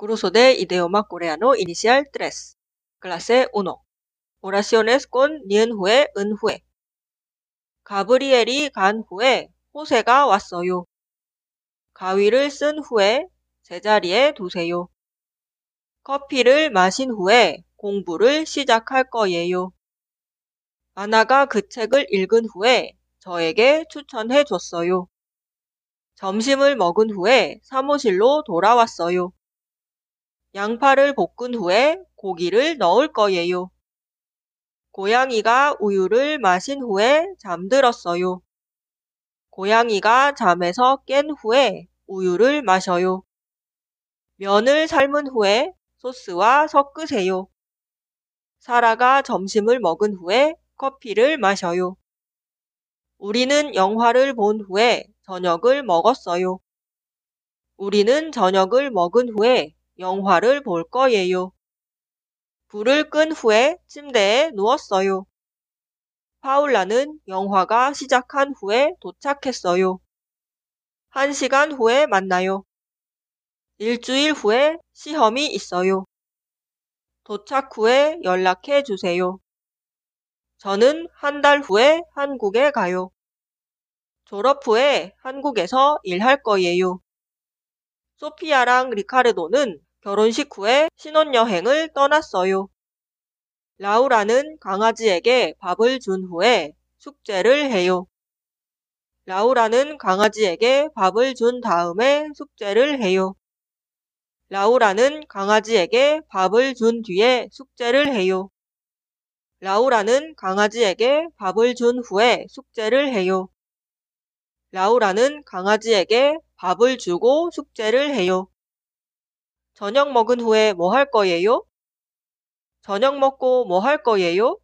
Curso de idioma coreano inicial 3. Clase 1. Oraciones con 니은 후에 은 후에. 가브리엘이 간 후에 호세가 왔어요. 가위를 쓴 후에 제자리에 두세요. 커피를 마신 후에 공부를 시작할 거예요. 아나가 그 책을 읽은 후에 저에게 추천해 줬어요. 점심을 먹은 후에 사무실로 돌아왔어요. 양파를 볶은 후에 고기를 넣을 거예요. 고양이가 우유를 마신 후에 잠들었어요. 고양이가 잠에서 깬 후에 우유를 마셔요. 면을 삶은 후에 소스와 섞으세요. 사라가 점심을 먹은 후에 커피를 마셔요. 우리는 영화를 본 후에 저녁을 먹었어요. 우리는 저녁을 먹은 후에 영화를 볼 거예요. 불을 끈 후에 침대에 누웠어요. 파울라는 영화가 시작한 후에 도착했어요. 한 시간 후에 만나요. 일주일 후에 시험이 있어요. 도착 후에 연락해 주세요. 저는 한 달 후에 한국에 가요. 졸업 후에 한국에서 일할 거예요. 소피아랑 리카르도는 결혼식 후에 신혼여행을 떠났어요. 라우라는 강아지에게 밥을 준 후에 숙제를 해요. 라우라는 강아지에게 밥을 준 다음에 숙제를 해요. 라우라는 강아지에게 밥을 준 뒤에 숙제를 해요. 라우라는 강아지에게 밥을 준 후에 숙제를 해요. 라우라는 강아지에게 밥을 주고 숙제를 해요. 저녁 먹은 후에 뭐 할 거예요? 저녁 먹고 뭐 할 거예요?